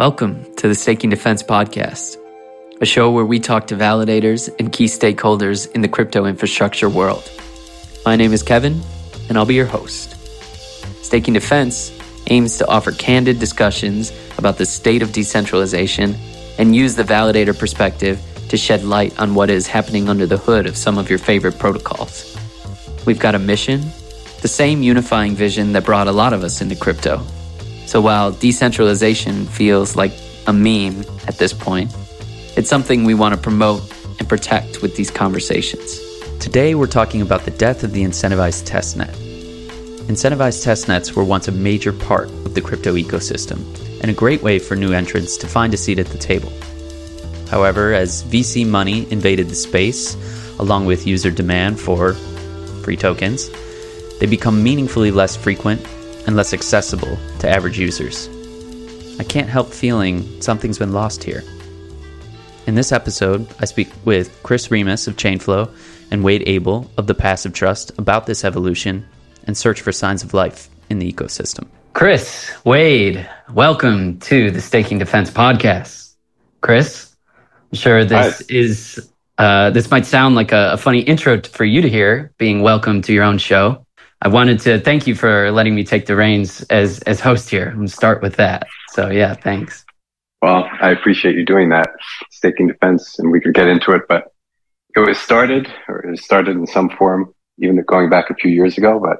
Welcome to the Staking Defense Podcast, a show where we talk to validators and key stakeholders in the crypto infrastructure world. My name is Kevin, and I'll be your host. Staking Defense aims to offer candid discussions about the state of decentralization and use the validator perspective to shed light on what is happening under the hood of some of your favorite protocols. We've got a mission, the same unifying vision that brought a lot of us into crypto so while decentralization feels like a meme at this point, it's something we want to promote and protect with these conversations. Today, we're talking about the death of the incentivized testnet. Incentivized testnets were once a major part of the crypto ecosystem and a great way for new entrants to find a seat at the table. However, as VC money invaded the space, along with user demand for free tokens, they become meaningfully less frequent and less accessible to average users. I can't help feeling something's been lost here. In this episode, I speak with Chris Remus of Chainflow and Wade Abel of the Passive Trust about this evolution and search for signs of life in the ecosystem. Chris, Wade, welcome to the Staking Defense podcast. Chris, I'm sure this Hi. is uh, this might sound like a, a funny intro for you to hear, being welcome to your own show. I wanted to thank you for letting me take the reins as as host here and start with that. So yeah, thanks. Well, I appreciate you doing that, staking defense, and we could get into it, but it was started or it started in some form, even going back a few years ago, but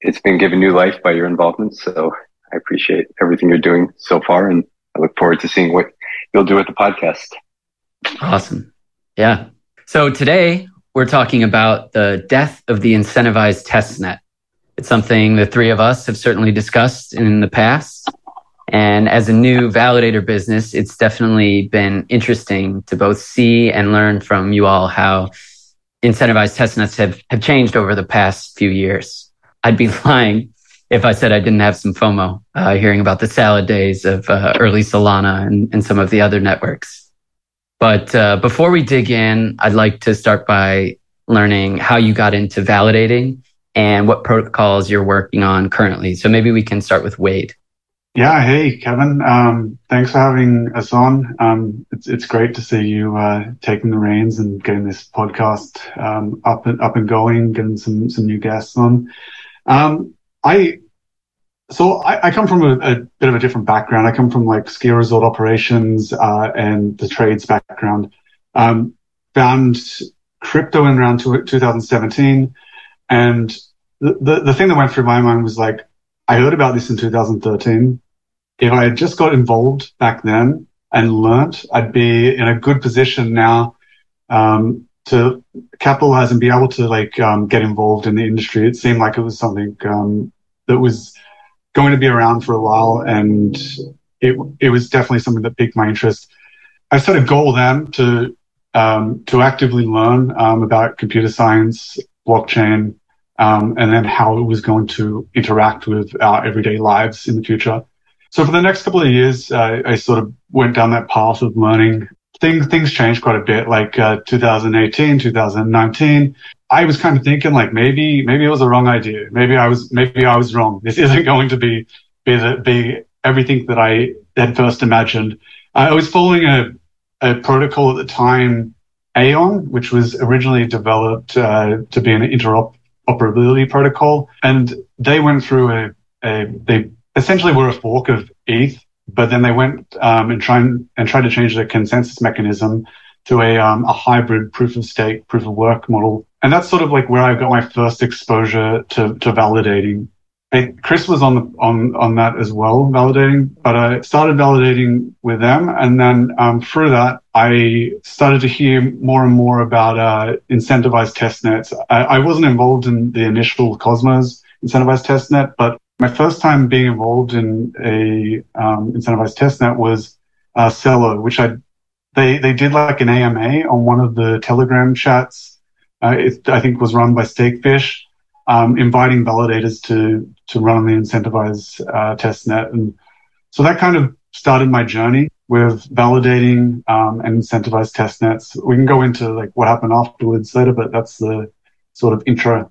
it's been given new life by your involvement. So I appreciate everything you're doing so far, and I look forward to seeing what you'll do with the podcast. Awesome. Yeah. So today we're talking about the death of the incentivized testnet. It's something the three of us have certainly discussed in the past. And as a new validator business, it's definitely been interesting to both see and learn from you all how incentivized testnets have, have changed over the past few years. I'd be lying if I said I didn't have some FOMO uh, hearing about the salad days of uh, early Solana and, and, some of the other networks. But uh, before we dig in, I'd like to start by learning how you got into validating and what protocols you're working on currently. So maybe we can start with Wade. Yeah. Hey, Kevin. Um, thanks for having us on. Um, it's, it's great to see you, uh, taking the reins and getting this podcast, um, up and, up and going, getting some, some new guests on. Um, I, so I, I come from a, a, bit of a different background. I come from like ski resort operations, uh, and the trades background. Um, found crypto in around 2017 and the, the, the thing that went through my mind was like, I heard about this in 2013. If I had just got involved back then and learnt, I'd be in a good position now, um, to capitalize and be able to like, um, get involved in the industry. It seemed like it was something, um, that was going to be around for a while and it, it was definitely something that piqued my interest. I set a goal then to, um, to actively learn, um, about computer science, blockchain, um, and then how it was going to interact with our everyday lives in the future. So for the next couple of years, uh, I sort of went down that path of learning. Things things changed quite a bit. Like uh, 2018, 2019, I was kind of thinking like maybe maybe it was a wrong idea. Maybe I was maybe I was wrong. This isn't going to be be the, be everything that I had first imagined. I was following a a protocol at the time, Aion, which was originally developed uh, to be an interoperability protocol. And they went through a, a they essentially were a fork of ETH, but then they went um, and tried and tried to change the consensus mechanism to a um, a hybrid proof of stake, proof of work model. And that's sort of like where I got my first exposure to to validating Chris was on on on that as well, validating. But I started validating with them, and then um, through that, I started to hear more and more about uh, incentivized testnets. I, I wasn't involved in the initial Cosmos incentivized testnet, but my first time being involved in a um, incentivized testnet was uh, Celo, which I they they did like an AMA on one of the Telegram chats. Uh, it, I think was run by Stakefish um, inviting validators to to run the incentivized uh, test net, and so that kind of started my journey with validating um, and incentivized test nets. We can go into like what happened afterwards later, but that's the sort of intro.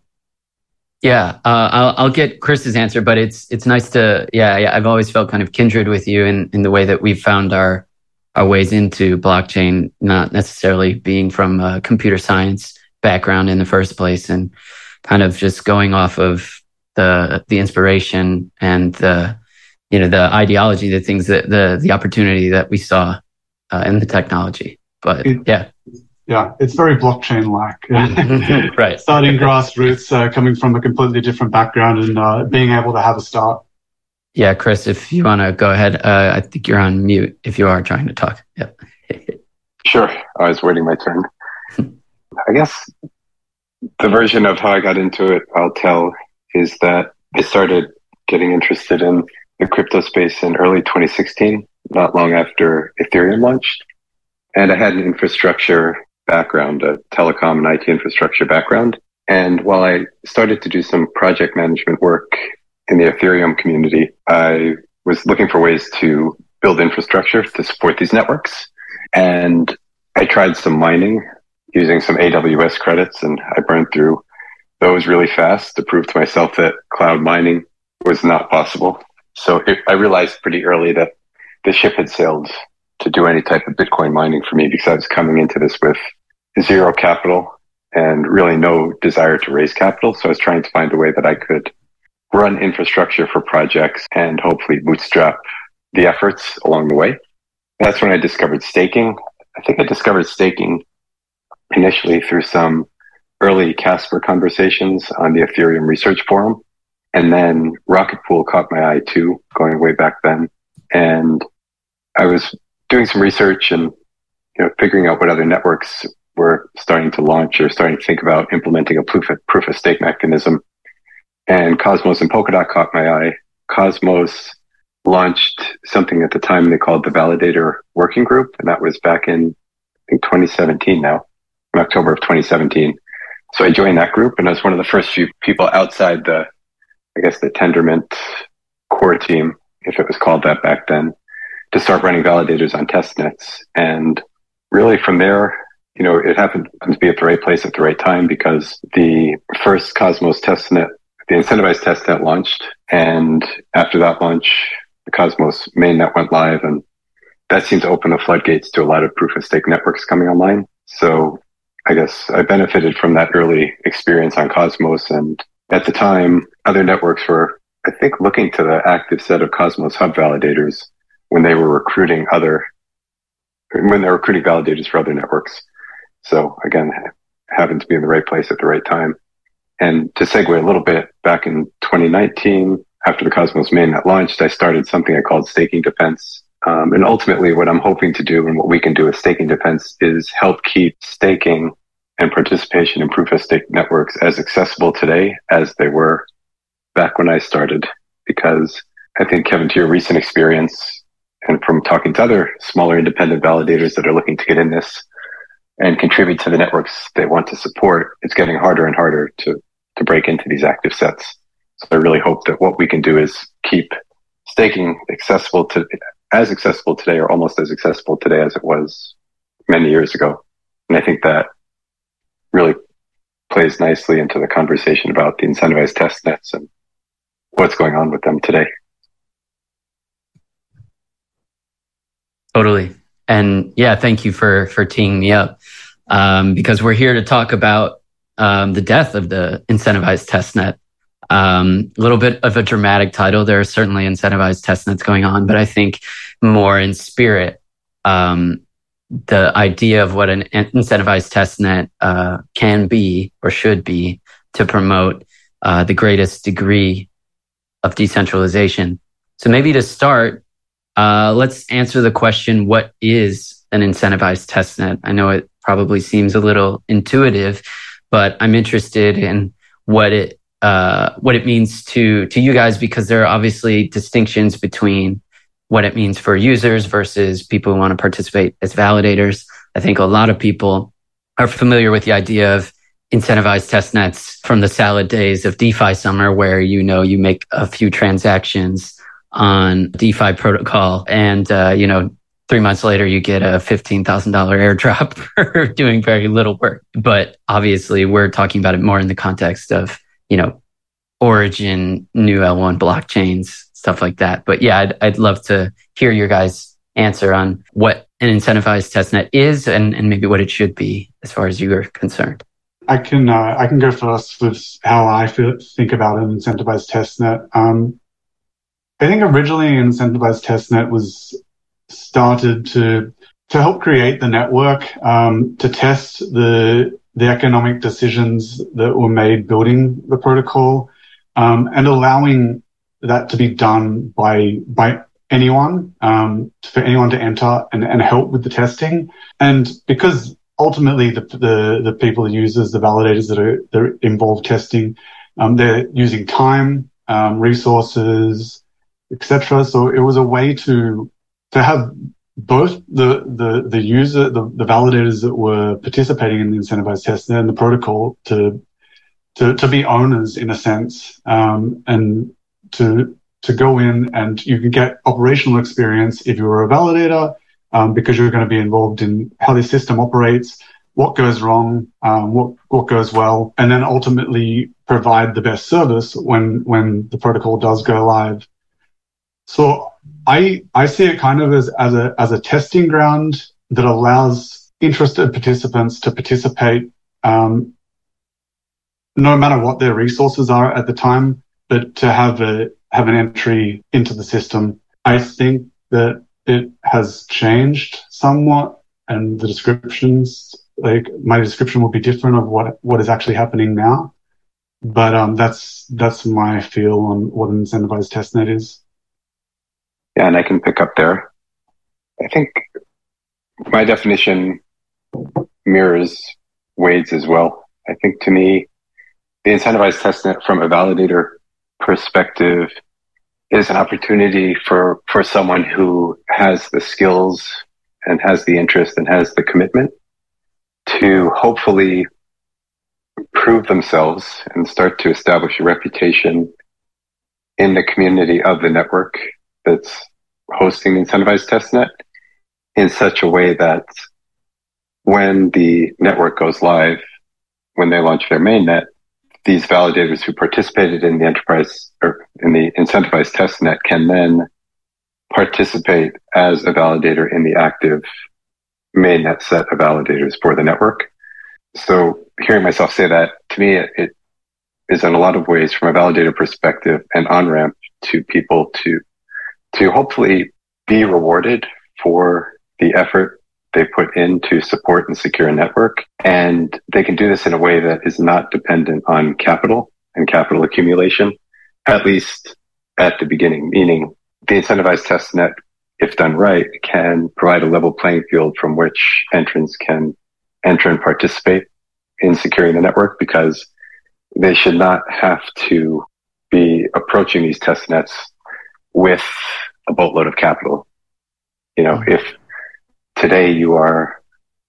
Yeah, uh, I'll, I'll get Chris's answer, but it's it's nice to yeah, yeah. I've always felt kind of kindred with you in in the way that we've found our our ways into blockchain, not necessarily being from a computer science background in the first place, and kind of just going off of the the inspiration and the you know the ideology, the things that the the opportunity that we saw uh, in the technology. But it, yeah, yeah, it's very blockchain like. right. Starting grassroots, uh, coming from a completely different background and uh, being able to have a start. Yeah, Chris, if you want to go ahead, uh, I think you're on mute if you are trying to talk. Yeah. sure. I was waiting my turn. I guess the version of how I got into it, I'll tell, is that I started getting interested in the crypto space in early 2016, not long after Ethereum launched. And I had an infrastructure background, a telecom and IT infrastructure background. And while I started to do some project management work in the Ethereum community, I was looking for ways to build infrastructure to support these networks. And I tried some mining using some AWS credits and I burned through those really fast to prove to myself that cloud mining was not possible. So it, I realized pretty early that the ship had sailed to do any type of Bitcoin mining for me because I was coming into this with zero capital and really no desire to raise capital. So I was trying to find a way that I could run infrastructure for projects and hopefully bootstrap the efforts along the way. That's when I discovered staking. I think I discovered staking initially through some early Casper conversations on the Ethereum research forum. And then Rocket Pool caught my eye too, going way back then. And I was doing some research and you know, figuring out what other networks were starting to launch or starting to think about implementing a proof of, proof of stake mechanism. And Cosmos and Polkadot caught my eye. Cosmos launched something at the time they called the Validator Working Group, and that was back in I think 2017 now, in October of 2017. So I joined that group, and I was one of the first few people outside the, I guess, the Tendermint core team, if it was called that back then, to start running validators on testnets. And really from there, you know, it happened to be at the right place at the right time because the first Cosmos testnet, the incentivized testnet launched. And after that launch, the Cosmos mainnet went live and that seemed to open the floodgates to a lot of proof of stake networks coming online. So I guess I benefited from that early experience on Cosmos. And at the time, other networks were, I think, looking to the active set of Cosmos hub validators when they were recruiting other, when they were recruiting validators for other networks. So again, happened to be in the right place at the right time. And to segue a little bit, back in 2019, after the Cosmos mainnet launched, I started something I called staking defense. Um, and ultimately what I'm hoping to do and what we can do with staking defense is help keep staking and participation in proof of stake networks as accessible today as they were back when I started. Because I think Kevin, to your recent experience and from talking to other smaller independent validators that are looking to get in this, and contribute to the networks they want to support, it's getting harder and harder to, to break into these active sets. So I really hope that what we can do is keep staking accessible to as accessible today or almost as accessible today as it was many years ago. And I think that really plays nicely into the conversation about the incentivized test nets and what's going on with them today. Totally. And yeah, thank you for for teeing me up um, because we're here to talk about um, the death of the incentivized testnet. Um, a little bit of a dramatic title. There are certainly incentivized testnets going on, but I think more in spirit, um, the idea of what an incentivized testnet uh, can be or should be to promote uh, the greatest degree of decentralization. So maybe to start, uh, let's answer the question: What is an incentivized testnet? I know it probably seems a little intuitive, but I'm interested in what it uh, what it means to to you guys because there are obviously distinctions between what it means for users versus people who want to participate as validators. I think a lot of people are familiar with the idea of incentivized test nets from the salad days of DeFi summer, where you know you make a few transactions on DeFi protocol, and uh, you know three months later you get a $15,000 airdrop for doing very little work. But obviously we're talking about it more in the context of, you know, origin, new L1 blockchains, stuff like that. But yeah, I'd, I'd love to hear your guys' answer on what an incentivized testnet is and, and maybe what it should be as far as you are concerned. I can uh, I can go first with how I feel, think about an incentivized testnet. Um, I think originally an incentivized testnet was started to to help create the network um, to test the the economic decisions that were made building the protocol um, and allowing that to be done by by anyone um, for anyone to enter and, and help with the testing and because ultimately the, the, the people, the users, the validators that are, that involved testing, um, they're using time, um, resources, etc. So it was a way to to have both the the the user, the, the validators that were participating in the incentivized test and the protocol to to to be owners in a sense, um, and to to go in and you can get operational experience if you're a validator um, because you're going to be involved in how the system operates, what goes wrong, um, what what goes well, and then ultimately provide the best service when when the protocol does go live. So I I see it kind of as as a as a testing ground that allows interested participants to participate, um, no matter what their resources are at the time, but to have a have an entry into the system. I think that it has changed somewhat and the descriptions like my description will be different of what what is actually happening now but um, that's that's my feel on what an incentivized testnet is and i can pick up there. I think my definition mirrors wade's as well. I think to me the incentivized testnet from a validator perspective is an opportunity for, for someone who has the skills and has the interest and has the commitment to hopefully prove themselves and start to establish a reputation in the community of the network that's hosting incentivized testnet in such a way that when the network goes live, when they launch their mainnet, these validators who participated in the enterprise or in the incentivized testnet can then participate as a validator in the active mainnet set of validators for the network. So hearing myself say that to me, it, it is in a lot of ways from a validator perspective an on ramp to people to, to hopefully be rewarded for the effort they put in to support and secure a network. And they can do this in a way that is not dependent on capital and capital accumulation, at least at the beginning, meaning the incentivized test net, if done right, can provide a level playing field from which entrants can enter and participate in securing the network because they should not have to be approaching these test nets with a boatload of capital. You know, if today you are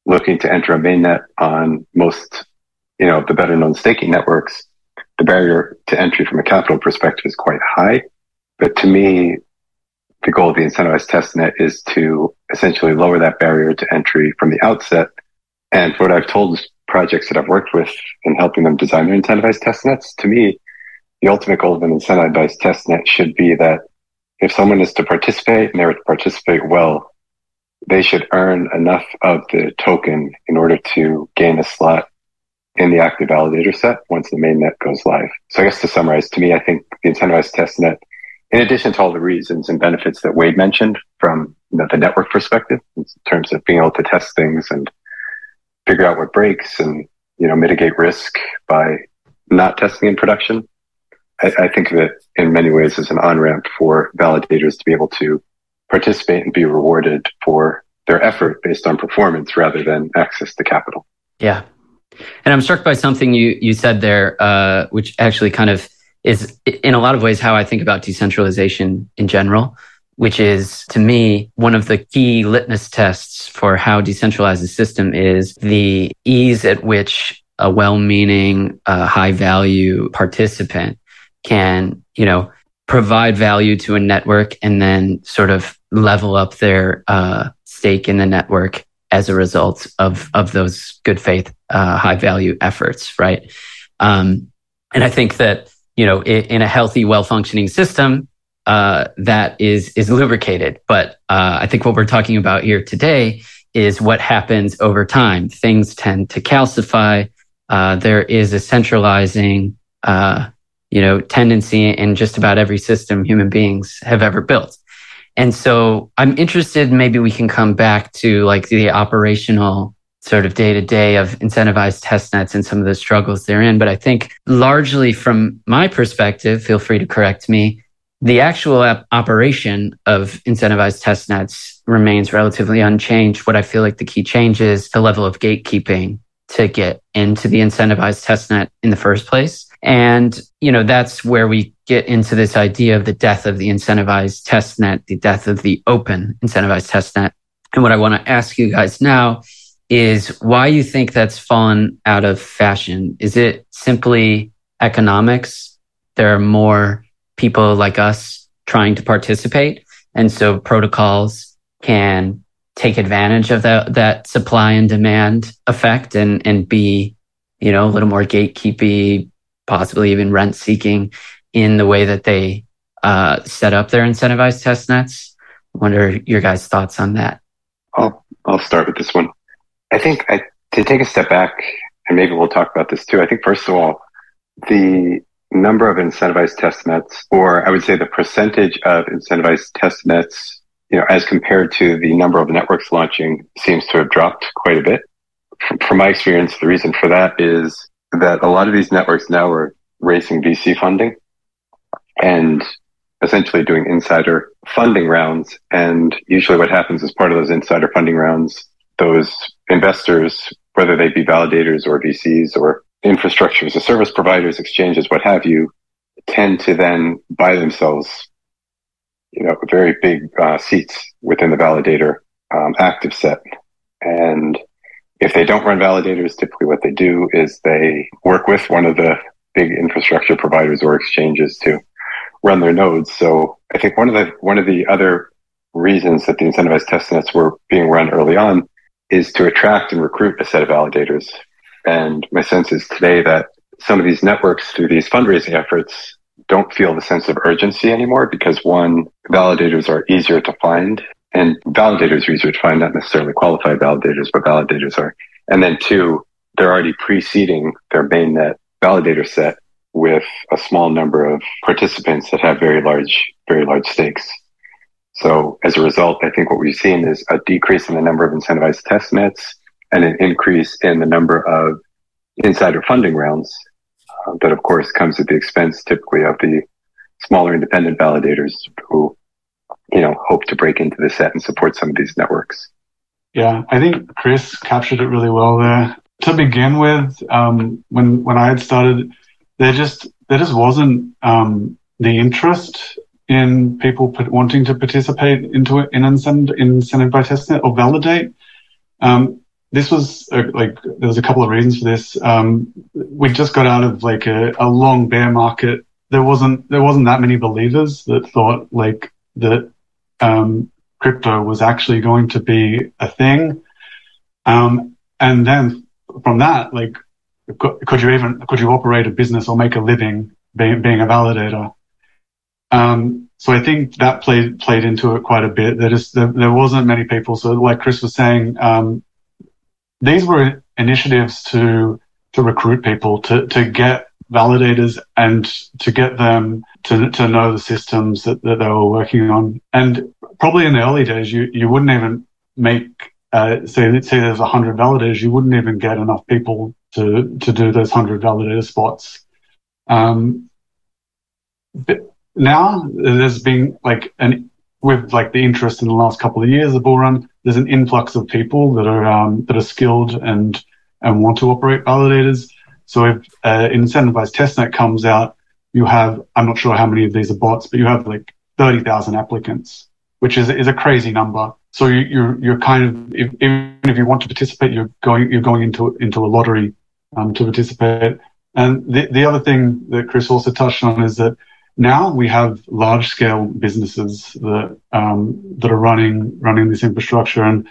looking to enter a mainnet on most, you know, the better known staking networks, the barrier to entry from a capital perspective is quite high. But to me, the goal of the incentivized testnet is to essentially lower that barrier to entry from the outset. And what I've told projects that I've worked with in helping them design their incentivized testnets, to me, the ultimate goal of an incentivized testnet should be that if someone is to participate and they're to participate well, they should earn enough of the token in order to gain a slot in the active validator set once the mainnet goes live. So I guess to summarize, to me, I think the incentivized testnet, in addition to all the reasons and benefits that Wade mentioned from you know, the network perspective, in terms of being able to test things and figure out what breaks and you know mitigate risk by not testing in production, I, I think that in many ways is an on ramp for validators to be able to participate and be rewarded for their effort based on performance rather than access to capital. Yeah. And I'm struck by something you, you said there, uh, which actually kind of is in a lot of ways how I think about decentralization in general, which is to me, one of the key litmus tests for how decentralized a system is the ease at which a well-meaning, uh, high value participant can, you know, provide value to a network and then sort of level up their uh, stake in the network as a result of of those good faith uh, high value efforts right um, and i think that you know, in, in a healthy, well functioning system, uh, that is is lubricated. But uh, I think what we're talking about here today is what happens over time. Things tend to calcify. Uh, there is a centralizing, uh, you know, tendency in just about every system human beings have ever built. And so I'm interested, maybe we can come back to like the operational sort of day to day of incentivized test nets and some of the struggles therein. But I think largely from my perspective, feel free to correct me, the actual operation of incentivized test nets remains relatively unchanged. What I feel like the key change is the level of gatekeeping to get into the incentivized test net in the first place. And, you know, that's where we get into this idea of the death of the incentivized test net, the death of the open incentivized test net. And what I want to ask you guys now is why you think that's fallen out of fashion. Is it simply economics? There are more people like us trying to participate. And so protocols can take advantage of that, that supply and demand effect and, and be, you know, a little more gatekeepy, possibly even rent seeking in the way that they uh, set up their incentivized test nets. I wonder your guys' thoughts on that. I'll, I'll start with this one. I think I, to take a step back, and maybe we'll talk about this too. I think first of all, the number of incentivized test nets, or I would say the percentage of incentivized test nets, you know, as compared to the number of networks launching seems to have dropped quite a bit. From my experience, the reason for that is that a lot of these networks now are raising VC funding and essentially doing insider funding rounds. And usually what happens as part of those insider funding rounds, those investors, whether they be validators or VCs or infrastructure as a service providers, exchanges, what have you, tend to then buy themselves, you know, very big uh, seats within the validator um, active set. And if they don't run validators, typically what they do is they work with one of the big infrastructure providers or exchanges to run their nodes. So I think one of the one of the other reasons that the incentivized testnets were being run early on is to attract and recruit a set of validators and my sense is today that some of these networks through these fundraising efforts don't feel the sense of urgency anymore because one, validators are easier to find and validators are easier to find, not necessarily qualified validators, but validators are. And then two, they're already preceding their mainnet validator set with a small number of participants that have very large, very large stakes. So as a result, I think what we've seen is a decrease in the number of incentivized test nets and an increase in the number of insider funding rounds. Uh, that, of course, comes at the expense typically of the smaller independent validators who, you know, hope to break into the set and support some of these networks. Yeah, I think Chris captured it really well there. To begin with, um, when when I had started, there just there just wasn't um, the interest in people wanting to participate into it in incentive, incentive by testnet or validate. Um, this was a, like there was a couple of reasons for this. Um, we just got out of like a, a, long bear market. There wasn't there wasn't that many believers that thought like that um, crypto was actually going to be a thing. Um, and then from that, like, could, could, you even could you operate a business or make a living being, being a validator? Um, so I think that played played into it quite a bit. There just there, there wasn't many people. So like Chris was saying, um, these were initiatives to to recruit people to to get validators and to get them to to know the systems that, that they were working on. And probably in the early days, you you wouldn't even make uh, say say there's hundred validators, you wouldn't even get enough people to to do those hundred validator spots. Um, now there's been like an with like the interest in the last couple of years of bull run, there's an influx of people that are um, that are skilled and and want to operate validators. So if uh, incentivized testnet comes out, you have I'm not sure how many of these are bots, but you have like thirty thousand applicants, which is is a crazy number. So you, you're you're kind of if, even if you want to participate, you're going you're going into into a lottery um, to participate. And the the other thing that Chris also touched on is that now we have large scale businesses that um, that are running running this infrastructure and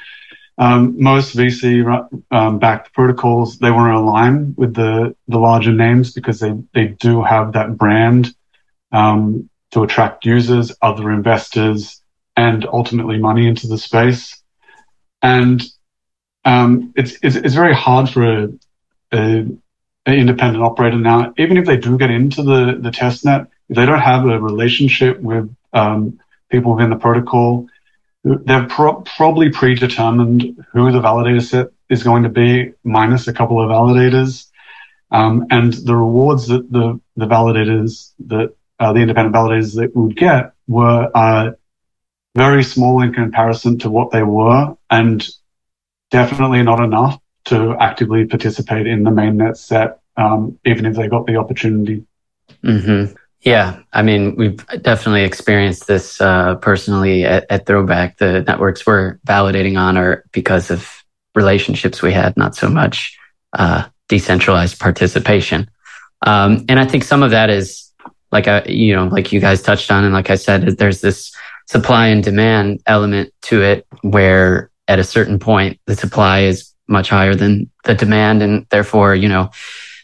um, most VC um, backed protocols they want to align with the the larger names because they they do have that brand um, to attract users, other investors, and ultimately money into the space. And um, it's, it's, it's very hard for a, a, independent operator now, even if they do get into the the test net, if they don't have a relationship with um, people within the protocol, they've pro- probably predetermined who the validator set is going to be, minus a couple of validators. Um, and the rewards that the, the validators, that uh, the independent validators that would get were uh, very small in comparison to what they were, and definitely not enough to actively participate in the mainnet set, um, even if they got the opportunity. Mm-hmm. Yeah, I mean, we've definitely experienced this uh, personally at, at, Throwback. The networks we're validating on are because of relationships we had, not so much uh, decentralized participation. Um, and I think some of that is like I, you know, like you guys touched on, and like I said, there's this supply and demand element to it, where at a certain point the supply is much higher than the demand, and therefore, you know,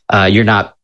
uh, you're not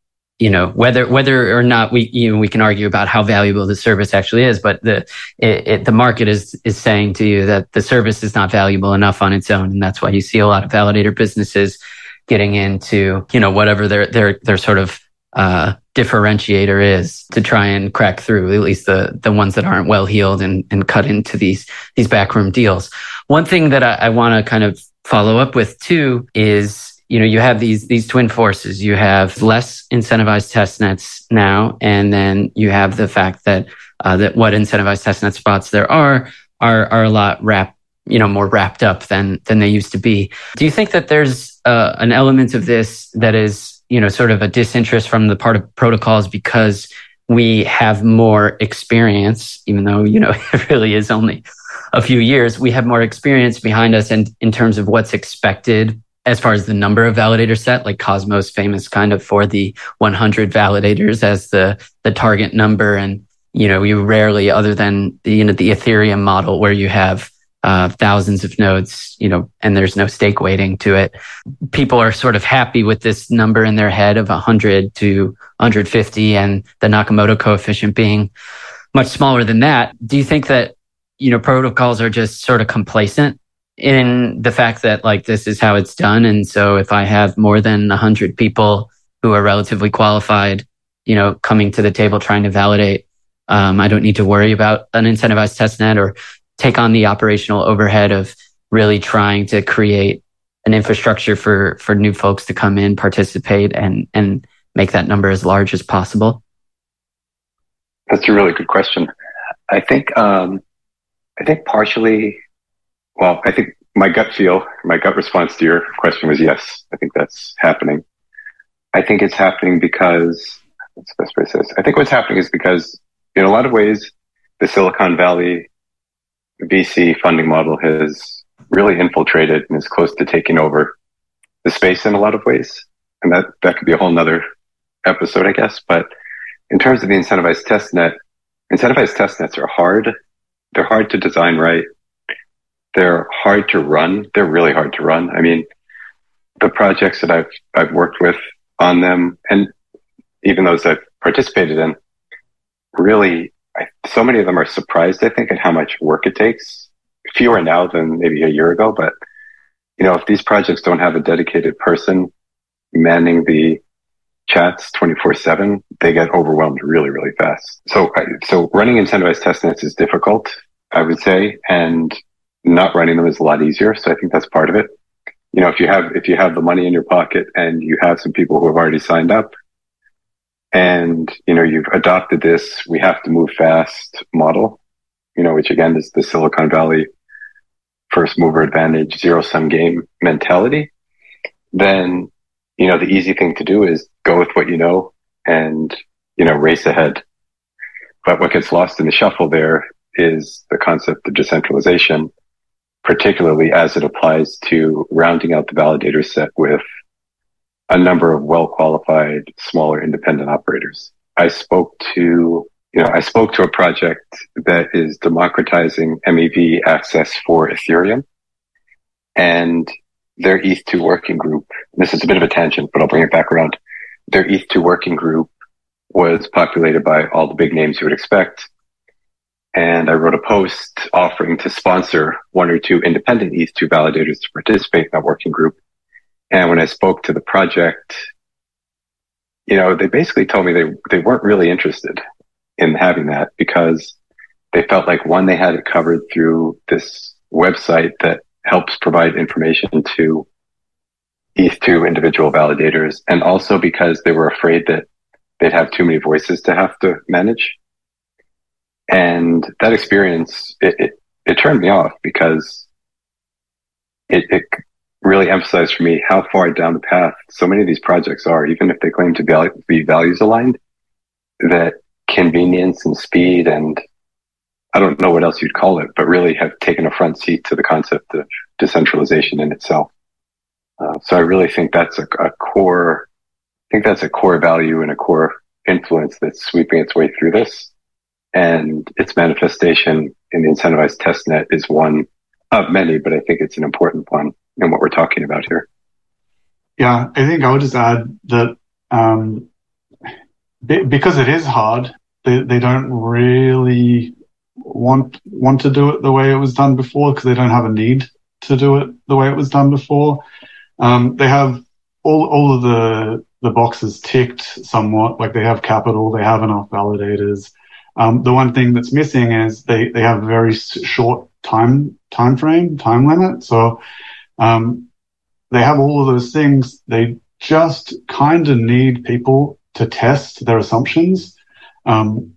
you know whether whether or not we you know we can argue about how valuable the service actually is but the it, it, the market is is saying to you that the service is not valuable enough on its own and that's why you see a lot of validator businesses getting into you know whatever their their their sort of uh, differentiator is to try and crack through at least the the ones that aren't well heeled and and cut into these these backroom deals. One thing that I, I want to kind of follow up with too is you know, you have these, these twin forces. You have less incentivized test nets now. And then you have the fact that, uh, that what incentivized test net spots there are, are, are a lot wrapped, you know, more wrapped up than, than they used to be. Do you think that there's uh, an element of this that is, you know, sort of a disinterest from the part of protocols because we have more experience, even though, you know, it really is only a few years, we have more experience behind us and in terms of what's expected as far as the number of validators set, like Cosmos famous kind of for the 100 validators as the, the target number. And, you know, you rarely, other than the, you know, the Ethereum model where you have uh, thousands of nodes, you know, and there's no stake weighting to it. People are sort of happy with this number in their head of 100 to 150 and the Nakamoto coefficient being much smaller than that. Do you think that, you know, protocols are just sort of complacent in the fact that like this is how it's done. And so if I have more than a hundred people who are relatively qualified, you know, coming to the table trying to validate, um, I don't need to worry about an incentivized test net or take on the operational overhead of really trying to create an infrastructure for for new folks to come in, participate, and and make that number as large as possible. That's a really good question. I think um, I think partially well, I think my gut feel, my gut response to your question was yes. I think that's happening. I think it's happening because what's the best way to say this? I think what's happening is because in a lot of ways, the Silicon Valley VC funding model has really infiltrated and is close to taking over the space in a lot of ways. And that, that could be a whole nother episode, I guess. But in terms of the incentivized test net, incentivized test nets are hard. They're hard to design right. They're hard to run. They're really hard to run. I mean, the projects that I've, I've worked with on them and even those I've participated in, really, I, so many of them are surprised, I think, at how much work it takes. Fewer now than maybe a year ago, but you know, if these projects don't have a dedicated person manning the chats 24 seven, they get overwhelmed really, really fast. So, so running incentivized testnets is difficult, I would say. And not running them is a lot easier. So I think that's part of it. You know, if you have, if you have the money in your pocket and you have some people who have already signed up and, you know, you've adopted this, we have to move fast model, you know, which again is the Silicon Valley first mover advantage, zero sum game mentality, then, you know, the easy thing to do is go with what you know and, you know, race ahead. But what gets lost in the shuffle there is the concept of decentralization particularly as it applies to rounding out the validator set with a number of well qualified smaller independent operators. I spoke to, you know, I spoke to a project that is democratizing MEV access for Ethereum. and their ETH2 working group, this is a bit of a tangent, but I'll bring it back around. Their ETH2 working group was populated by all the big names you would expect. And I wrote a post offering to sponsor one or two independent ETH2 validators to participate in that working group. And when I spoke to the project, you know, they basically told me they, they weren't really interested in having that because they felt like one, they had it covered through this website that helps provide information to ETH2 individual validators. And also because they were afraid that they'd have too many voices to have to manage. And that experience, it, it, it turned me off because it, it really emphasized for me how far down the path so many of these projects are, even if they claim to be, be values aligned, that convenience and speed and I don't know what else you'd call it, but really have taken a front seat to the concept of decentralization in itself. Uh, so I really think that's a, a, core, I think that's a core value and a core influence that's sweeping its way through this. And its manifestation in the incentivized testnet is one of many, but I think it's an important one in what we're talking about here. Yeah, I think I would just add that um, because it is hard, they, they don't really want want to do it the way it was done before because they don't have a need to do it the way it was done before. Um, they have all all of the the boxes ticked somewhat, like they have capital, they have enough validators. Um, the one thing that's missing is they they have a very short time time frame time limit. So um, they have all of those things. They just kind of need people to test their assumptions. Um,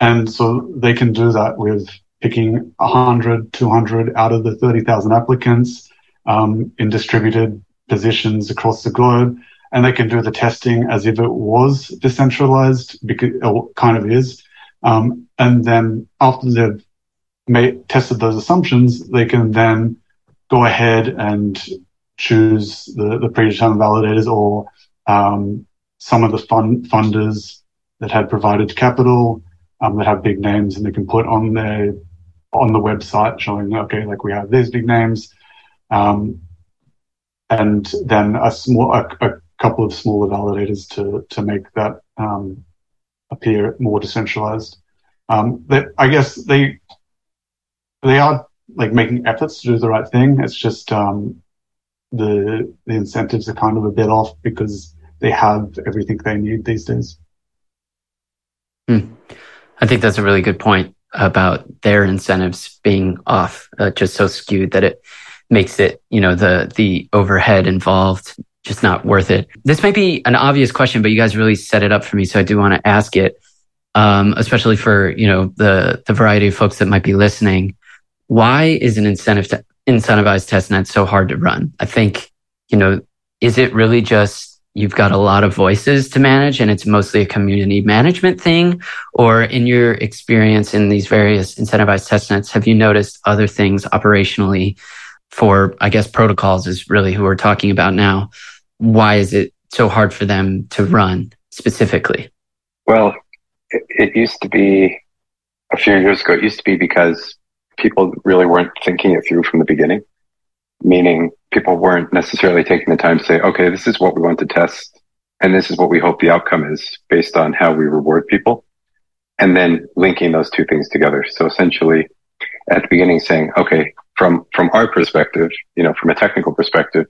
and so they can do that with picking 100, 200 out of the 30,000 applicants um, in distributed positions across the globe. And they can do the testing as if it was decentralized, because it kind of is. Um, and then after they've made, tested those assumptions, they can then go ahead and choose the, the predetermined validators or um, some of the fund funders that had provided capital um, that have big names and they can put on their on the website showing okay like we have these big names. Um, and then a small a, a, couple of smaller validators to to make that um, appear more decentralized um, I guess they they are like making efforts to do the right thing it's just um, the the incentives are kind of a bit off because they have everything they need these days. Hmm. I think that's a really good point about their incentives being off, uh, just so skewed that it makes it, you know, the the overhead involved just not worth it. This might be an obvious question, but you guys really set it up for me, so I do want to ask it, um, especially for you know the the variety of folks that might be listening. Why is an incentive to incentivize testnet so hard to run? I think you know, is it really just you've got a lot of voices to manage and it's mostly a community management thing? Or in your experience in these various incentivized testnets, have you noticed other things operationally for, I guess, protocols is really who we're talking about now? Why is it so hard for them to run specifically? Well, it, it used to be a few years ago, it used to be because people really weren't thinking it through from the beginning, meaning people weren't necessarily taking the time to say, okay, this is what we want to test. And this is what we hope the outcome is based on how we reward people. And then linking those two things together. So essentially at the beginning saying, okay, from, from our perspective, you know, from a technical perspective,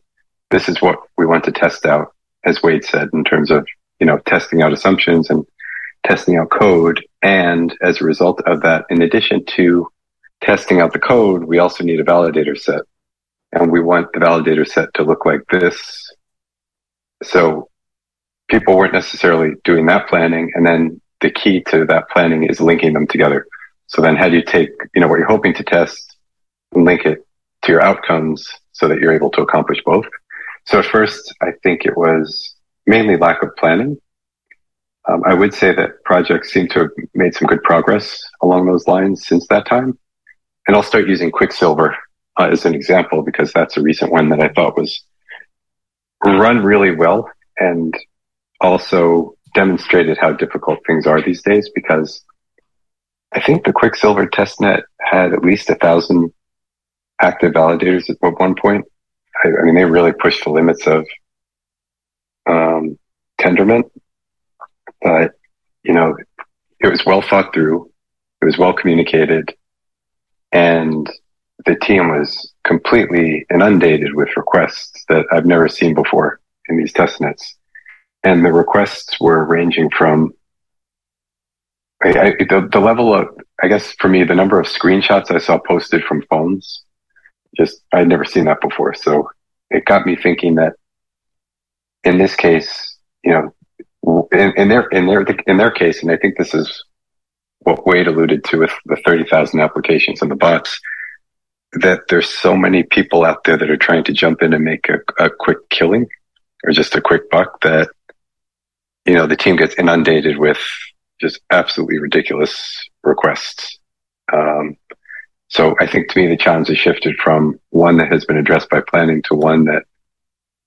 this is what we want to test out, as Wade said, in terms of, you know, testing out assumptions and testing out code. And as a result of that, in addition to testing out the code, we also need a validator set and we want the validator set to look like this. So people weren't necessarily doing that planning. And then the key to that planning is linking them together. So then how do you take, you know, what you're hoping to test link it to your outcomes so that you're able to accomplish both? So first, I think it was mainly lack of planning. Um, I would say that projects seem to have made some good progress along those lines since that time. And I'll start using Quicksilver uh, as an example because that's a recent one that I thought was run really well and also demonstrated how difficult things are these days because I think the Quicksilver testnet had at least a thousand active validators at one point. I, I mean, they really pushed the limits of um, Tendermint, but you know, it was well thought through. It was well communicated, and the team was completely inundated with requests that I've never seen before in these test nets. And the requests were ranging from I, I, the, the level of, I guess for me, the number of screenshots I saw posted from phones, just, I'd never seen that before. So it got me thinking that in this case, you know, in, in their, in their, in their case, and I think this is what Wade alluded to with the 30,000 applications and the bots, that there's so many people out there that are trying to jump in and make a, a quick killing or just a quick buck that, you know, the team gets inundated with just absolutely ridiculous requests. Um, so I think to me, the challenge has shifted from one that has been addressed by planning to one that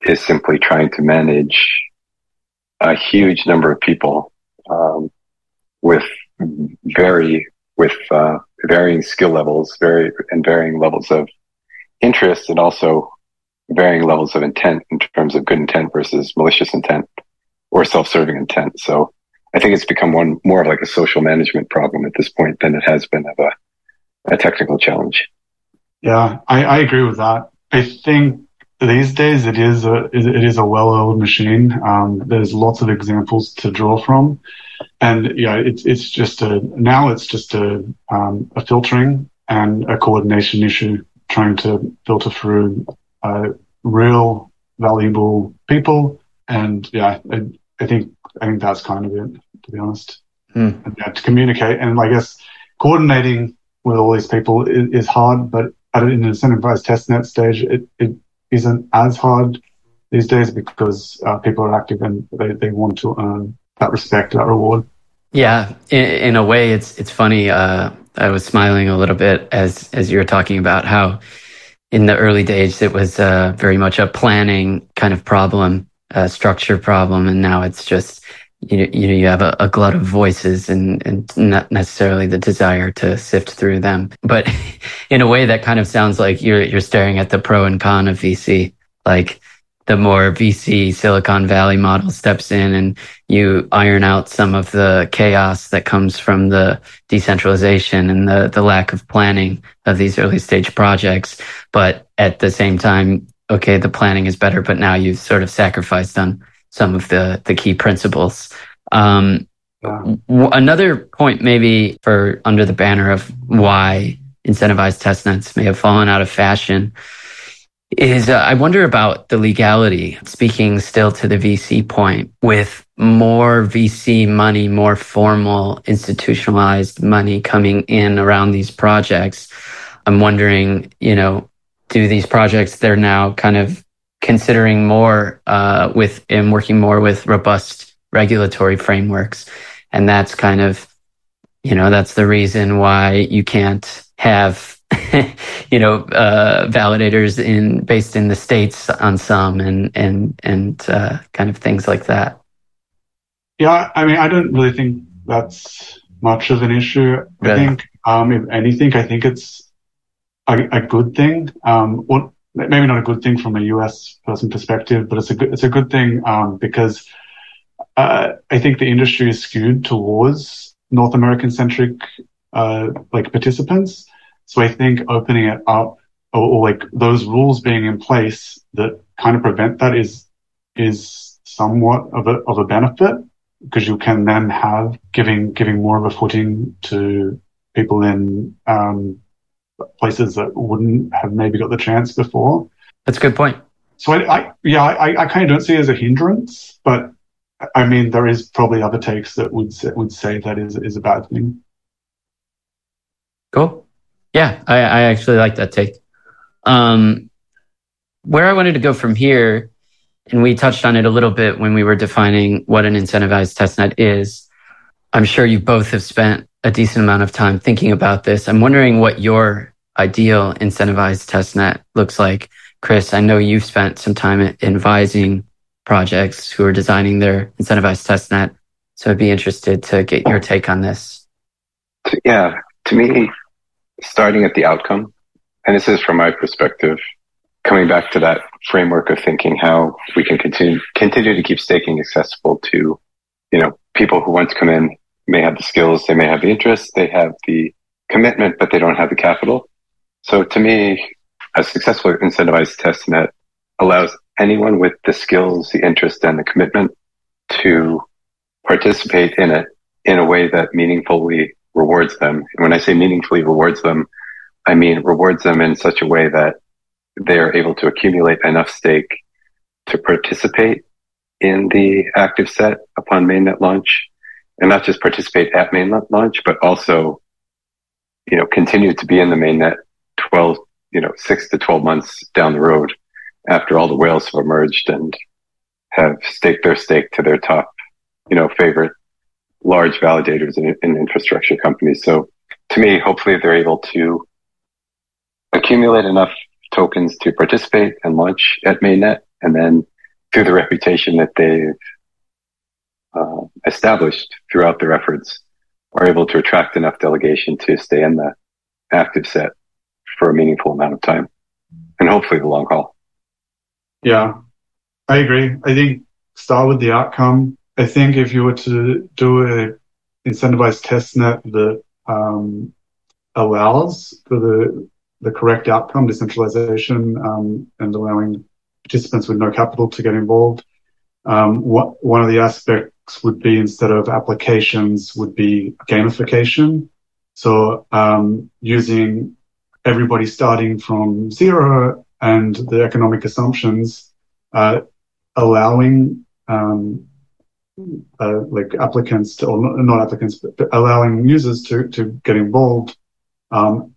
is simply trying to manage a huge number of people, um, with very, with, uh, varying skill levels, very, and varying levels of interest and also varying levels of intent in terms of good intent versus malicious intent or self-serving intent. So I think it's become one more of like a social management problem at this point than it has been of a, a technical challenge. Yeah, I, I agree with that. I think these days it is a it is a well-oiled machine. Um, there's lots of examples to draw from, and yeah, it's it's just a now it's just a um, a filtering and a coordination issue, trying to filter through uh, real valuable people. And yeah, I, I think I think that's kind of it, to be honest. And, yeah, to communicate and I guess coordinating with all these people is, is hard, but at an incentivized testnet stage, it, it isn't as hard these days because uh, people are active and they, they want to earn that respect, that reward. Yeah, in, in a way, it's it's funny. Uh, I was smiling a little bit as as you were talking about how in the early days it was uh, very much a planning kind of problem, a structure problem, and now it's just you know, you know, you have a, a, glut of voices and, and not necessarily the desire to sift through them. But in a way that kind of sounds like you're, you're staring at the pro and con of VC. Like the more VC Silicon Valley model steps in and you iron out some of the chaos that comes from the decentralization and the, the lack of planning of these early stage projects. But at the same time, okay, the planning is better, but now you've sort of sacrificed on some of the the key principles. Um, w- another point, maybe for under the banner of why incentivized testnets may have fallen out of fashion, is uh, I wonder about the legality. Speaking still to the VC point, with more VC money, more formal institutionalized money coming in around these projects, I'm wondering, you know, do these projects they're now kind of considering more uh, with and working more with robust regulatory frameworks, and that's kind of you know that's the reason why you can't have you know uh, validators in based in the states on some and and and uh, kind of things like that. Yeah, I mean, I don't really think that's much of an issue. Really? I think, um, if anything, I think it's a, a good thing. Um, what maybe not a good thing from a US person perspective, but it's a good, it's a good thing, um, because, uh, I think the industry is skewed towards North American centric, uh, like participants. So I think opening it up or, or, like those rules being in place that kind of prevent that is, is somewhat of a, of a benefit because you can then have giving, giving more of a footing to people in, um, places that wouldn't have maybe got the chance before. That's a good point. So I, I yeah, I, I kind of don't see it as a hindrance, but I mean, there is probably other takes that would say, would say that is is a bad thing. Cool. Yeah, I, I actually like that take. Um, where I wanted to go from here, and we touched on it a little bit when we were defining what an incentivized testnet is. I'm sure you both have spent a decent amount of time thinking about this. I'm wondering what your ideal incentivized testnet looks like. Chris, I know you've spent some time advising projects who are designing their incentivized testnet. So I'd be interested to get your take on this. Yeah, to me, starting at the outcome, and this is from my perspective, coming back to that framework of thinking how we can continue continue to keep staking accessible to you know people who want to come in may have the skills, they may have the interest, they have the commitment, but they don't have the capital. So to me, a successful incentivized testnet allows anyone with the skills, the interest, and the commitment to participate in it in a way that meaningfully rewards them. And when I say meaningfully rewards them, I mean rewards them in such a way that they are able to accumulate enough stake to participate in the active set upon mainnet launch and not just participate at mainnet launch, but also, you know, continue to be in the mainnet 12, you know, six to 12 months down the road after all the whales have emerged and have staked their stake to their top, you know, favorite large validators and, infrastructure companies. So to me, hopefully they're able to accumulate enough tokens to participate and launch at mainnet. And then through the reputation that they've uh, established throughout their efforts, are able to attract enough delegation to stay in the active set for a meaningful amount of time and hopefully the long haul. Yeah, I agree. I think start with the outcome. I think if you were to do a incentivized test net that um, allows for the the correct outcome, decentralization, um, and allowing participants with no capital to get involved. Um, what, one of the aspects would be instead of applications would be gamification. So um, using everybody starting from zero and the economic assumptions, uh, allowing um, uh, like applicants to, or not, applicants, but, allowing users to to get involved um,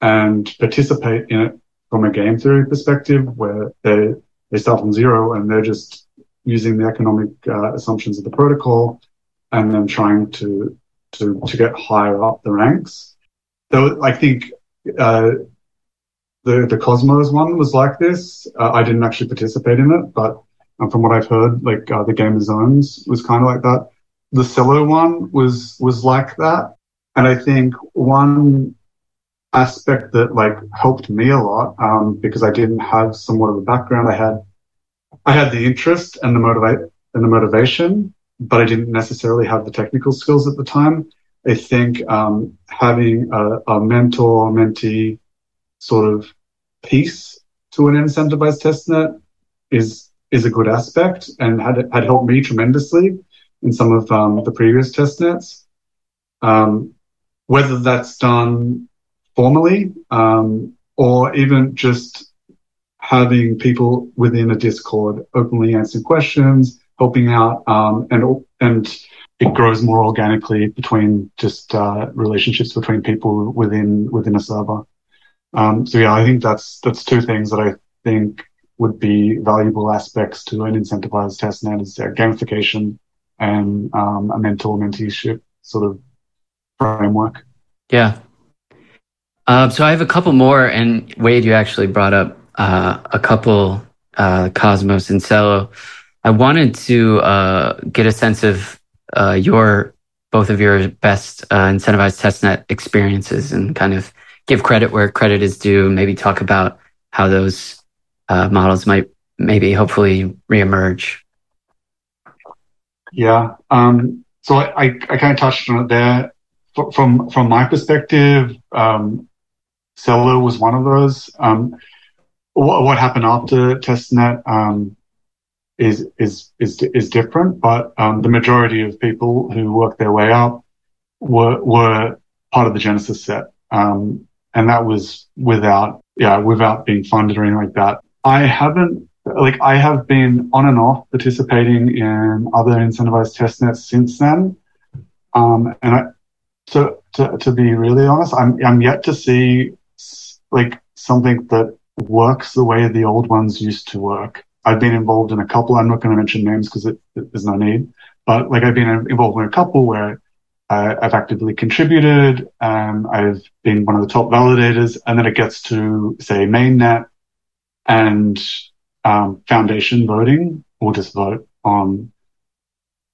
and participate in it from a game theory perspective, where they they start from zero and they're just using the economic uh, assumptions of the protocol and then trying to to to get higher up the ranks. Though I think uh, the the Cosmos one was like this. Uh, I didn't actually participate in it, but um, from what I've heard, like uh, the Game of Zones was kind of like that. The Celo one was was like that, and I think one aspect that like helped me a lot um, because I didn't have somewhat of a background. I had I had the interest and the motivate and the motivation, but I didn't necessarily have the technical skills at the time. I think um, having a, a mentor mentee sort of piece to an incentivized testnet is is a good aspect and had had helped me tremendously in some of um, the previous testnets. Um, whether that's done formally, um, or even just having people within a Discord openly answering questions, helping out, um, and and it grows more organically between just uh, relationships between people within within a server. Um, so yeah, I think that's that's two things that I think would be valuable aspects to an incentivized testnet is their gamification and um, a mentor menteeship sort of framework. Yeah, uh, so I have a couple more, and Wade, you actually brought up uh, a couple, uh, Cosmos and Celo. I wanted to uh, get a sense of uh, your both of your best uh, incentivized testnet experiences, and kind of give credit where credit is due. Maybe talk about how those models might maybe hopefully reemerge. Yeah. Um, so I, I, I, kind of touched on it there. From from my perspective, um, Celo was one of those. Um, what, what, happened after testnet um, is is is is different, but um, the majority of people who worked their way up were were part of the Genesis set, um, and that was without yeah without being funded or anything like that. I haven't like I have been on and off participating in other incentivized testnets since then, um, and I, to, to to be really honest, I'm I'm yet to see like something that works the way the old ones used to work. I've been involved in a couple. I'm not going to mention names because there's no need, but like I've been involved in a couple where uh, I've actively contributed. Um, I've been one of the top validators, and then it gets to say mainnet and um, foundation voting. We'll just vote on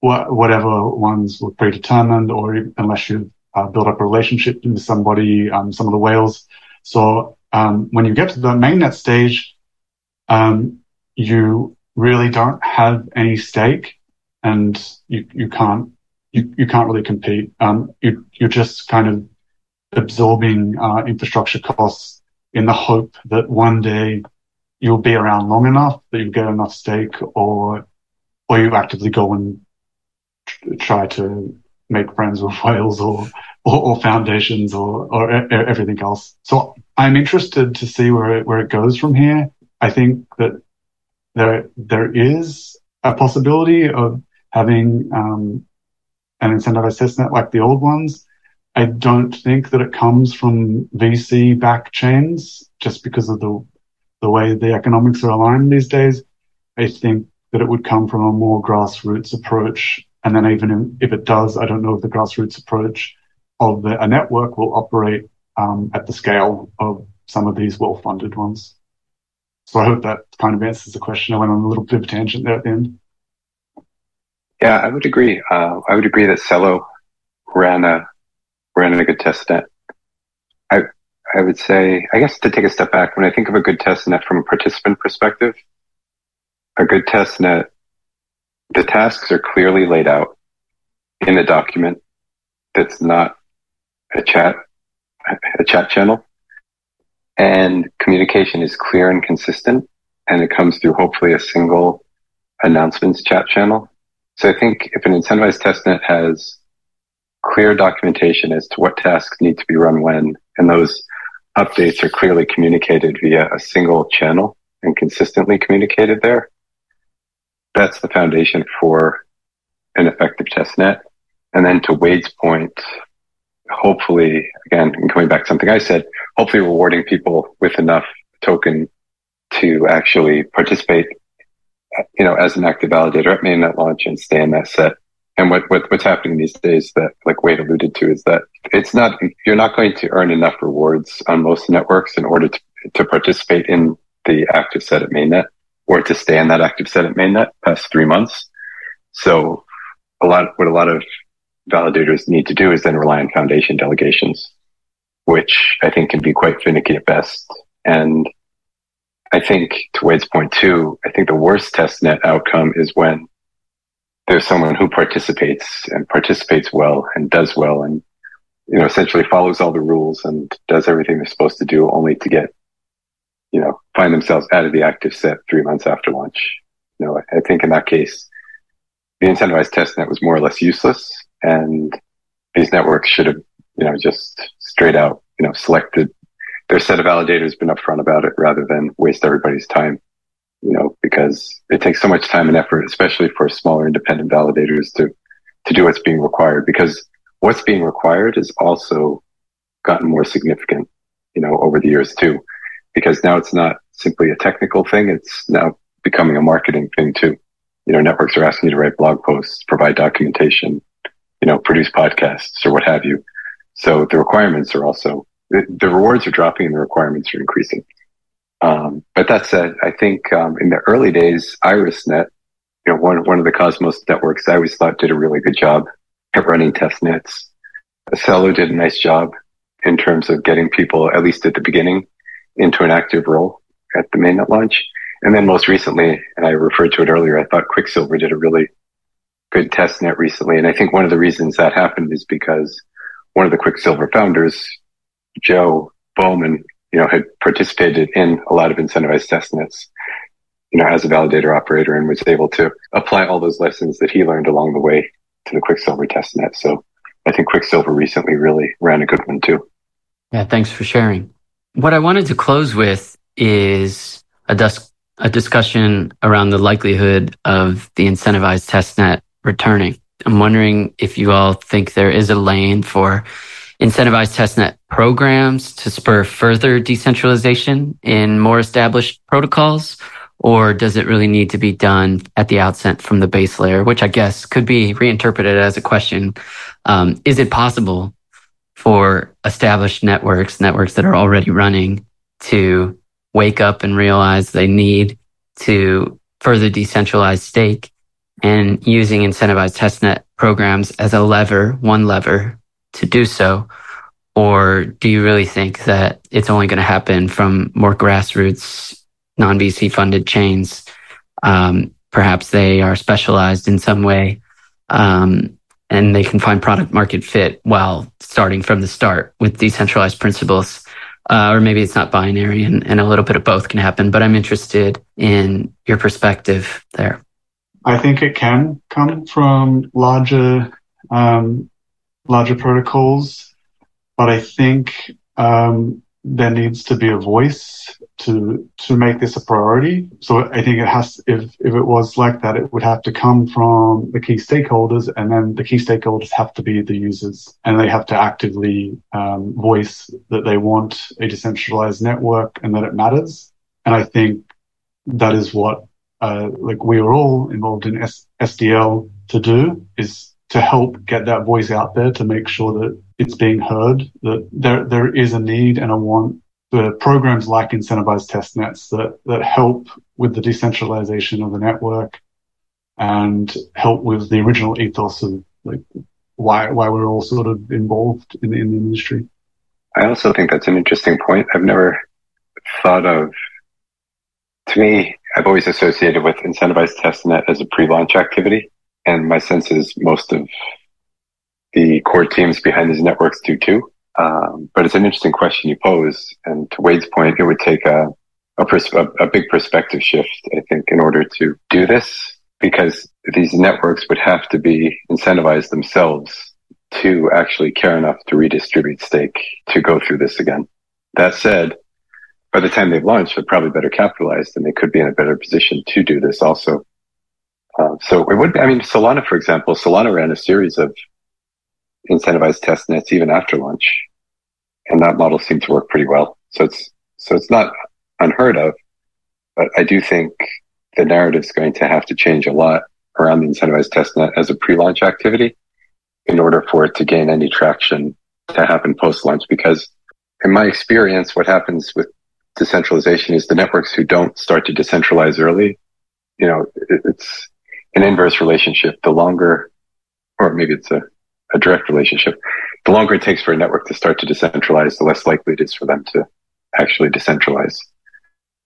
wh- whatever ones were predetermined, or unless you've uh, built up a relationship with somebody, um, some of the whales so um, when you get to the mainnet stage, um, you really don't have any stake and you, you can't, you, you can't really compete. Um, you, you're just kind of absorbing, uh, infrastructure costs in the hope that one day you'll be around long enough that you get enough stake or, or you actively go and try to make friends with whales or, or, or foundations or, or everything else. So I'm interested to see where it, where it goes from here. I think that there, there is a possibility of having, um, an incentivized testnet like the old ones. I don't think that it comes from VC back chains just because of the, the way the economics are aligned these days. I think that it would come from a more grassroots approach and then even if it does, I don't know if the grassroots approach of the, a network will operate um, at the scale of some of these well-funded ones. So I hope that kind of answers the question. I went on a little bit of a tangent there at the end. Yeah, I would agree. Uh, I would agree that Celo ran a ran a good test net. I I would say, I guess to take a step back, when I think of a good test net from a participant perspective, a good test net the tasks are clearly laid out in a document that's not a chat, a chat channel. And communication is clear and consistent and it comes through hopefully a single announcements chat channel. So I think if an incentivized testnet has clear documentation as to what tasks need to be run when, and those updates are clearly communicated via a single channel and consistently communicated there, that's the foundation for an effective test net. And then to Wade's point, hopefully, again, coming back to something I said, hopefully rewarding people with enough token to actually participate, you know, as an active validator at mainnet launch and stay in that set. And what, what, what's happening these days that, like Wade alluded to, is that it's not, you're not going to earn enough rewards on most networks in order to, to participate in the active set at mainnet or to stay in that active set at mainnet past three months. So a lot, what a lot of validators need to do is then rely on foundation delegations, which I think can be quite finicky at best. And I think to Wade's point too, I think the worst test net outcome is when there's someone who participates and participates well and does well and, you know, essentially follows all the rules and does everything they're supposed to do only to get you know, find themselves out of the active set three months after launch. You know, I think in that case, the incentivized testnet was more or less useless and these networks should have, you know, just straight out, you know, selected their set of validators, been upfront about it rather than waste everybody's time, you know, because it takes so much time and effort, especially for smaller independent validators to, to do what's being required because what's being required has also gotten more significant, you know, over the years too because now it's not simply a technical thing. It's now becoming a marketing thing too. You know, networks are asking you to write blog posts, provide documentation, you know, produce podcasts or what have you. So the requirements are also, the, rewards are dropping and the requirements are increasing. Um, but that said, I think, um, in the early days, IrisNet, you know, one, one of the Cosmos networks I always thought did a really good job at running test nets. Celo did a nice job in terms of getting people, at least at the beginning, into an active role at the mainnet launch. And then most recently, and I referred to it earlier, I thought Quicksilver did a really good test net recently. And I think one of the reasons that happened is because one of the Quicksilver founders, Joe Bowman, you know, had participated in a lot of incentivized testnets, you know, as a validator operator and was able to apply all those lessons that he learned along the way to the Quicksilver testnet. So I think Quicksilver recently really ran a good one too. Yeah. Thanks for sharing. What I wanted to close with is a, a discussion around the likelihood of the incentivized testnet returning. I'm wondering if you all think there is a lane for incentivized testnet programs to spur further decentralization in more established protocols? Or does it really need to be done at the outset from the base layer, which I guess could be reinterpreted as a question. Um, is it possible for established networks, networks that are already running to wake up and realize they need to further decentralize stake and using incentivized testnet programs as a lever, one lever to do so? Or do you really think that it's only going to happen from more grassroots non VC funded chains. Um, perhaps they are specialized in some way. Um, and they can find product market fit while starting from the start with decentralized principles. Uh, or maybe it's not binary and, and a little bit of both can happen, but I'm interested in your perspective there. I think it can come from larger, um, larger protocols, but I think, um, there needs to be a voice to to make this a priority. So I think it has if if it was like that, it would have to come from the key stakeholders, and then the key stakeholders have to be the users, and they have to actively um, voice that they want a decentralized network and that it matters. And I think that is what uh, like we are all involved in S- SDL to do is to help get that voice out there to make sure that it's being heard, that there, there is a need and a want for programs like incentivized test nets that, that help with the decentralization of the network and help with the original ethos of like why, why we're all sort of involved in, in the industry. I also think that's an interesting point. I've never thought of, to me, I've always associated with incentivized testnet as a pre-launch activity. And my sense is most of the core teams behind these networks do too. Um, but it's an interesting question you pose. And to Wade's point, it would take a, a, pers- a, a big perspective shift, I think, in order to do this, because these networks would have to be incentivized themselves to actually care enough to redistribute stake to go through this again. That said, by the time they've launched, they're probably better capitalized and they could be in a better position to do this also. Uh, so it would, be, I mean, Solana, for example, Solana ran a series of incentivized test nets even after launch. And that model seemed to work pretty well. So it's, so it's not unheard of, but I do think the narrative is going to have to change a lot around the incentivized test net as a pre-launch activity in order for it to gain any traction to happen post-launch. Because in my experience, what happens with decentralization is the networks who don't start to decentralize early, you know, it, it's an inverse relationship. The longer, or maybe it's a a direct relationship. The longer it takes for a network to start to decentralize, the less likely it is for them to actually decentralize.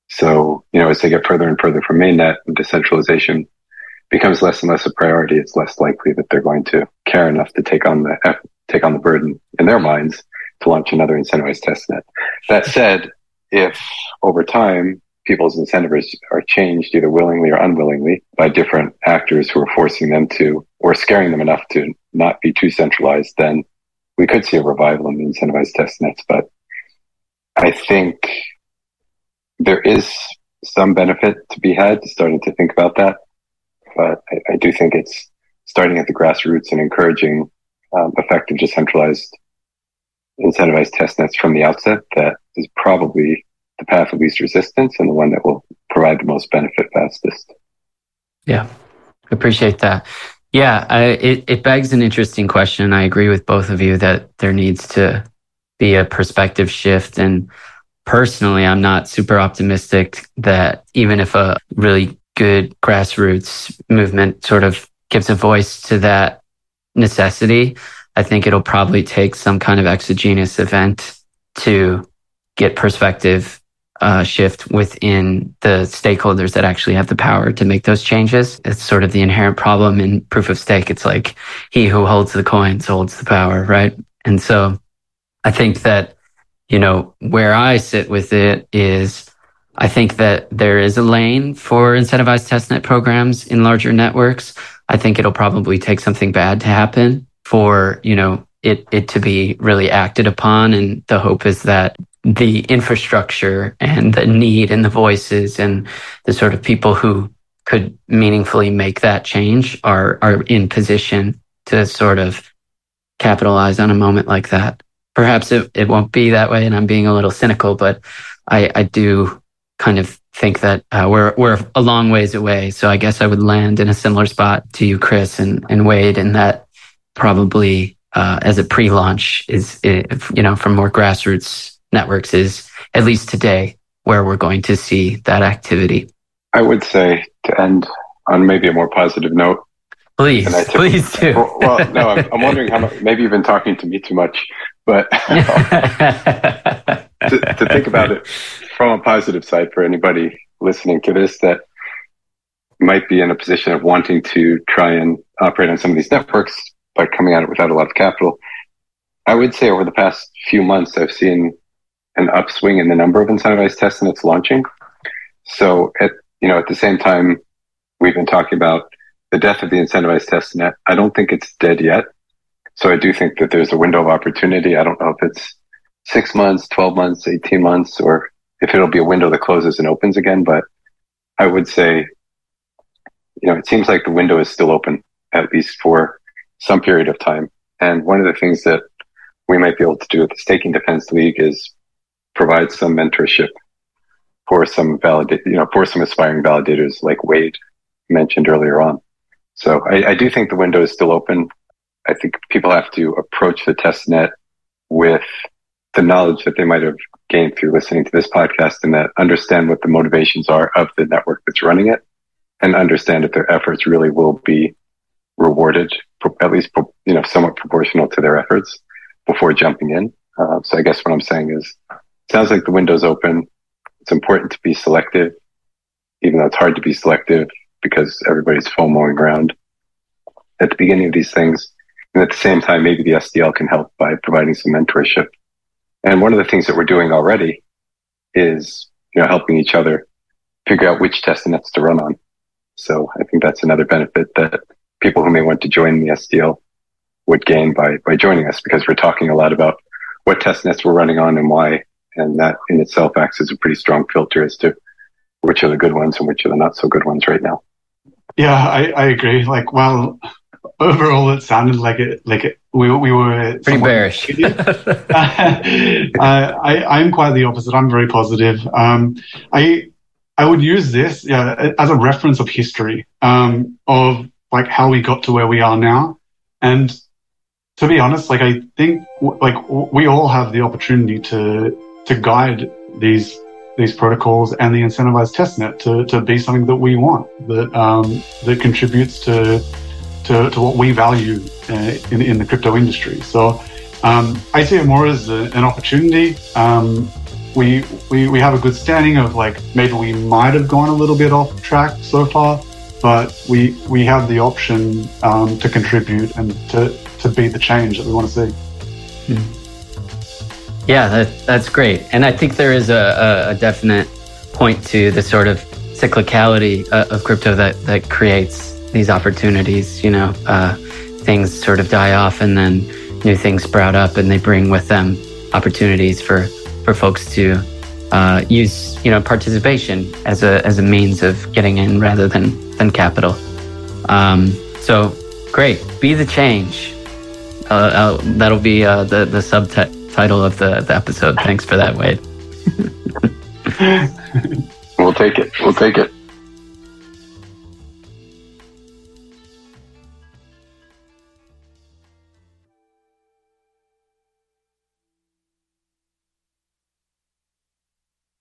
So, you know, as they get further and further from mainnet and decentralization becomes less and less a priority, it's less likely that they're going to care enough to take on the, take on the burden in their minds to launch another incentivized testnet. That said, if over time people's incentives are changed either willingly or unwillingly by different actors who are forcing them to or scaring them enough to not be too centralized, then we could see a revival in the incentivized test nets. But I think there is some benefit to be had starting to think about that. But I, I do think it's starting at the grassroots and encouraging um, effective decentralized incentivized test nets from the outset that is probably the path of least resistance and the one that will provide the most benefit fastest. Yeah, appreciate that. Yeah, I, it, it begs an interesting question. I agree with both of you that there needs to be a perspective shift. And personally, I'm not super optimistic that even if a really good grassroots movement sort of gives a voice to that necessity, I think it'll probably take some kind of exogenous event to get perspective uh, shift within the stakeholders that actually have the power to make those changes. It's sort of the inherent problem in proof of stake. It's like he who holds the coins holds the power, right? And so I think that, you know, where I sit with it is I think that there is a lane for incentivized testnet programs in larger networks. I think it'll probably take something bad to happen for, you know, it, it to be really acted upon. And the hope is that the infrastructure and the need and the voices and the sort of people who could meaningfully make that change are are in position to sort of capitalize on a moment like that. Perhaps it, it won't be that way, and I'm being a little cynical, but I, I do kind of think that uh, we're we're a long ways away. So I guess I would land in a similar spot to you, Chris and, and Wade, in that probably uh, as a pre-launch is, you know, from more grassroots networks is, at least today, where we're going to see that activity. I would say to end on maybe a more positive note. Please, please do. well, no, I'm, I'm, wondering how much, maybe you've been talking to me too much, but to, to think about it from a positive side for anybody listening to this that might be in a position of wanting to try and operate on some of these networks, but coming at it without a lot of capital. I would say over the past few months, I've seen an upswing in the number of incentivized test nets launching. So at, you know, at the same time, we've been talking about the death of the incentivized test net. I don't think it's dead yet. So I do think that there's a window of opportunity. I don't know if it's six months, 12 months, 18 months, or if it'll be a window that closes and opens again. But I would say, you know, it seems like the window is still open, at least for some period of time. And one of the things that we might be able to do with the Staking Defense League is provide some mentorship for some validate, you know, for some aspiring validators like Wade mentioned earlier on. So I, I do think the window is still open. I think people have to approach the test net with the knowledge that they might have gained through listening to this podcast and that understand what the motivations are of the network that's running it and understand that their efforts really will be rewarded, at least, you know, somewhat proportional to their efforts before jumping in. Uh, so I guess what I'm saying is, sounds like the window's open. It's important to be selective, even though it's hard to be selective because everybody's FOMOing around at the beginning of these things. And at the same time, maybe the SDL can help by providing some mentorship. And one of the things that we're doing already is, you know, helping each other figure out which test nets to run on. So I think that's another benefit that people who may want to join the SDL would gain by, by joining us because we're talking a lot about what test nets we're running on and why. And that in itself acts as a pretty strong filter as to which are the good ones and which are the not so good ones right now. Yeah, I, I agree. Like, well, overall, it sounded like it, like it, we, we were pretty bearish. uh, I, I'm quite the opposite. I'm very positive. Um, I, I would use this yeah, as a reference of history, um, of like how we got to where we are now. And to be honest, like I think like we all have the opportunity to to guide these these protocols and the incentivized testnet to, to be something that we want that um, that contributes to, to, to what we value uh, in in the crypto industry. So um, I see it more as a, an opportunity. Um, we, we we have a good standing of like maybe we might have gone a little bit off track so far, but we we have the option um, to contribute and to to be the change that we want to see. Mm. Yeah, that, that's great. And I think there is a, a, a definite point to the sort of cyclicality uh, of crypto that, that creates these opportunities. You know, uh, things sort of die off and then new things sprout up and they bring with them opportunities for, for folks to uh, use, you know, participation as a, as a means of getting in rather than, than capital. Um, so great. Be the change. Uh, that'll be uh, the, the subtitle of the, the episode. Thanks for that, Wade. we'll take it. We'll take it.